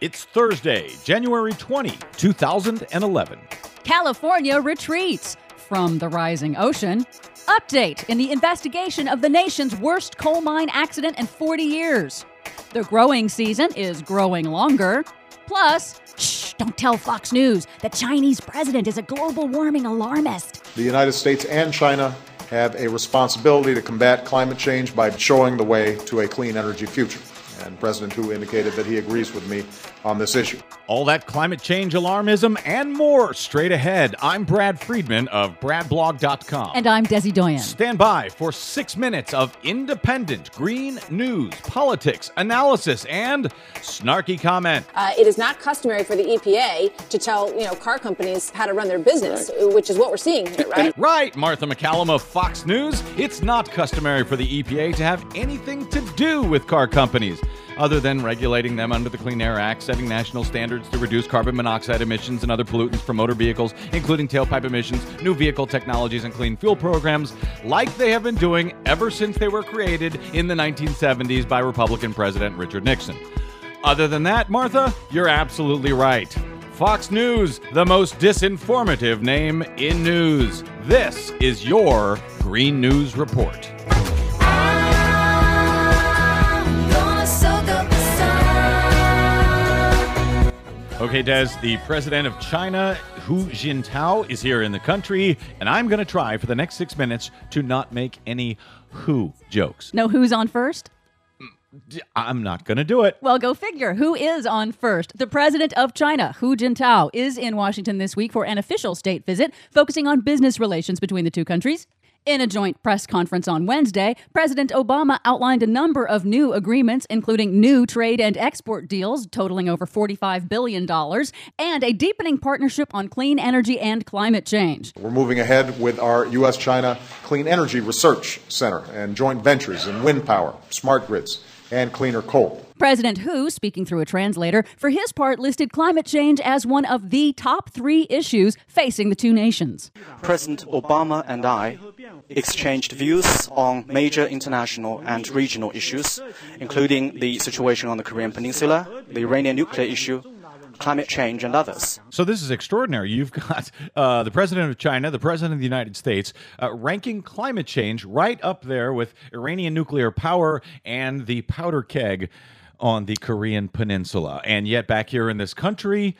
It's Thursday, January 20, 2011. California retreats from the rising ocean. Update in the investigation of the nation's worst coal mine accident in 40 years. The growing season is growing longer. Plus, shh, don't tell Fox News. The Chinese president is a global warming alarmist. The United States and China have a responsibility to combat climate change by showing the way to a clean energy future and President Hu indicated that he agrees with me on this issue. All that climate change alarmism and more straight ahead. I'm Brad Friedman of BradBlog.com. And I'm Desi Doyen. Stand by for six minutes of independent green news, politics, analysis, and snarky comment. Uh, it is not customary for the EPA to tell you know car companies how to run their business, right. which is what we're seeing here, right? Right, Martha MacCallum of Fox News. It's not customary for the EPA to have anything to do with car companies other than regulating them under the Clean Air Act, setting national standards to reduce carbon monoxide emissions and other pollutants from motor vehicles, including tailpipe emissions, new vehicle technologies, and clean fuel programs, like they have been doing ever since they were created in the 1970s by Republican President Richard Nixon. Other than that, Martha, you're absolutely right. Fox News, the most disinformative name in news. This is your Green News Report. Okay, Des, the president of China, Hu Jintao, is here in the country, and I'm going to try for the next six minutes to not make any who jokes. No, who's on first? Mm, I'm not going to do it. Well, go figure. Who is on first? The president of China, Hu Jintao, is in Washington this week for an official state visit focusing on business relations between the two countries. In a joint press conference on Wednesday, President Obama outlined a number of new agreements, including new trade and export deals totaling over $45 billion, and a deepening partnership on clean energy and climate change. We're moving ahead with our U.S. China Clean Energy Research Center and joint ventures in wind power, smart grids, and cleaner coal. President Hu, speaking through a translator, for his part listed climate change as one of the top three issues facing the two nations. President Obama and I exchanged views on major international and regional issues, including the situation on the Korean Peninsula, the Iranian nuclear issue, climate change, and others. So this is extraordinary. You've got uh, the president of China, the president of the United States, uh, ranking climate change right up there with Iranian nuclear power and the powder keg on the Korean Peninsula. And yet, back here in this country,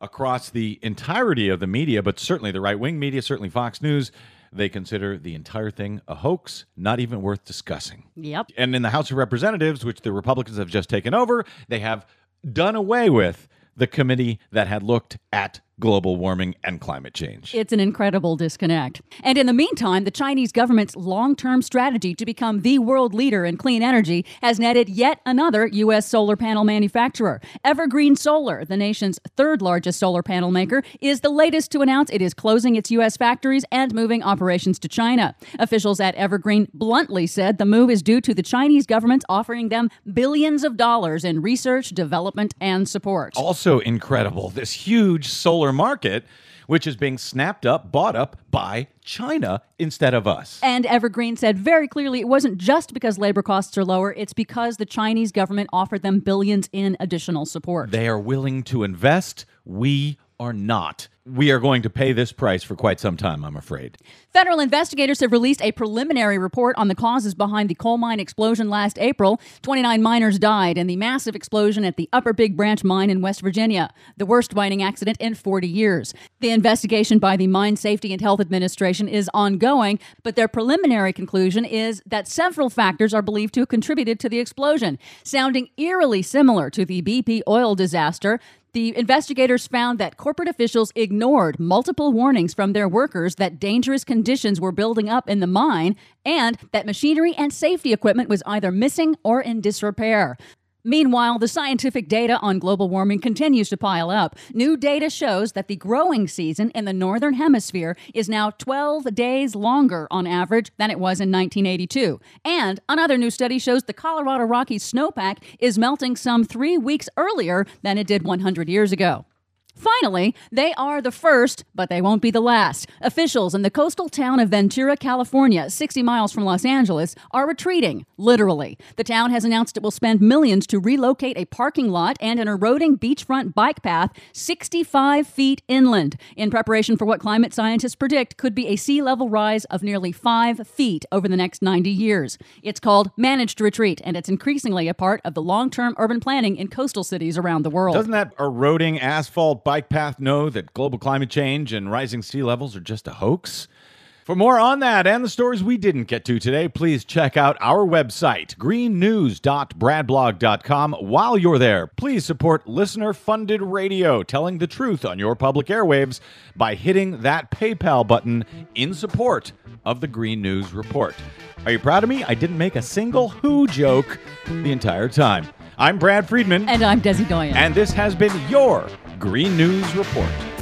across the entirety of the media, but certainly the right wing media, certainly Fox News, they consider the entire thing a hoax, not even worth discussing. Yep. And in the House of Representatives, which the Republicans have just taken over, they have done away with the committee that had looked at global warming and climate change. It's an incredible disconnect. And in the meantime, the Chinese government's long term strategy to become the world leader in clean energy has netted yet another U.S. solar panel manufacturer. Evergreen Solar, the nation's third largest solar panel maker, is the latest to announce it is closing its U.S. factories and moving operations to China. Officials at Evergreen bluntly said the move is due to the Chinese government offering them billions of dollars in research, development, and support. Also incredible, this huge solar market, which is being snapped up, bought up by China instead of us. And Evergreen said very clearly it wasn't just because labor costs are lower, it's because the Chinese government offered them billions in additional support. They are willing to invest. We are not we are going to pay this price for quite some time, I'm afraid. Federal investigators have released a preliminary report on the causes behind the coal mine explosion last April. 29 miners died in the massive explosion at the Upper Big Branch mine in West Virginia, the worst mining accident in 40 years. The investigation by the Mine Safety and Health Administration is ongoing, but their preliminary conclusion is that several factors are believed to have contributed to the explosion, sounding eerily similar to the BP oil disaster. The investigators found that corporate officials ignored multiple warnings from their workers that dangerous conditions were building up in the mine and that machinery and safety equipment was either missing or in disrepair. Meanwhile, the scientific data on global warming continues to pile up. New data shows that the growing season in the Northern Hemisphere is now 12 days longer on average than it was in 1982. And another new study shows the Colorado Rockies snowpack is melting some three weeks earlier than it did 100 years ago. Finally, they are the first, but they won't be the last. Officials in the coastal town of Ventura, California, 60 miles from Los Angeles, are retreating, literally. The town has announced it will spend millions to relocate a parking lot and an eroding beachfront bike path 65 feet inland in preparation for what climate scientists predict could be a sea level rise of nearly 5 feet over the next 90 years. It's called Managed Retreat, and it's increasingly a part of the long term urban planning in coastal cities around the world. Doesn't that eroding asphalt bike path know that global climate change and rising sea levels are just a hoax? For more on that and the stories we didn't get to today, please check out our website, greennews.bradblog.com. While you're there, please support listener funded radio, telling the truth on your public airwaves by hitting that PayPal button in support of the Green News Report. Are you proud of me? I didn't make a single who joke the entire time. I'm Brad Friedman. And I'm Desi Doyen. And this has been your Green News Report.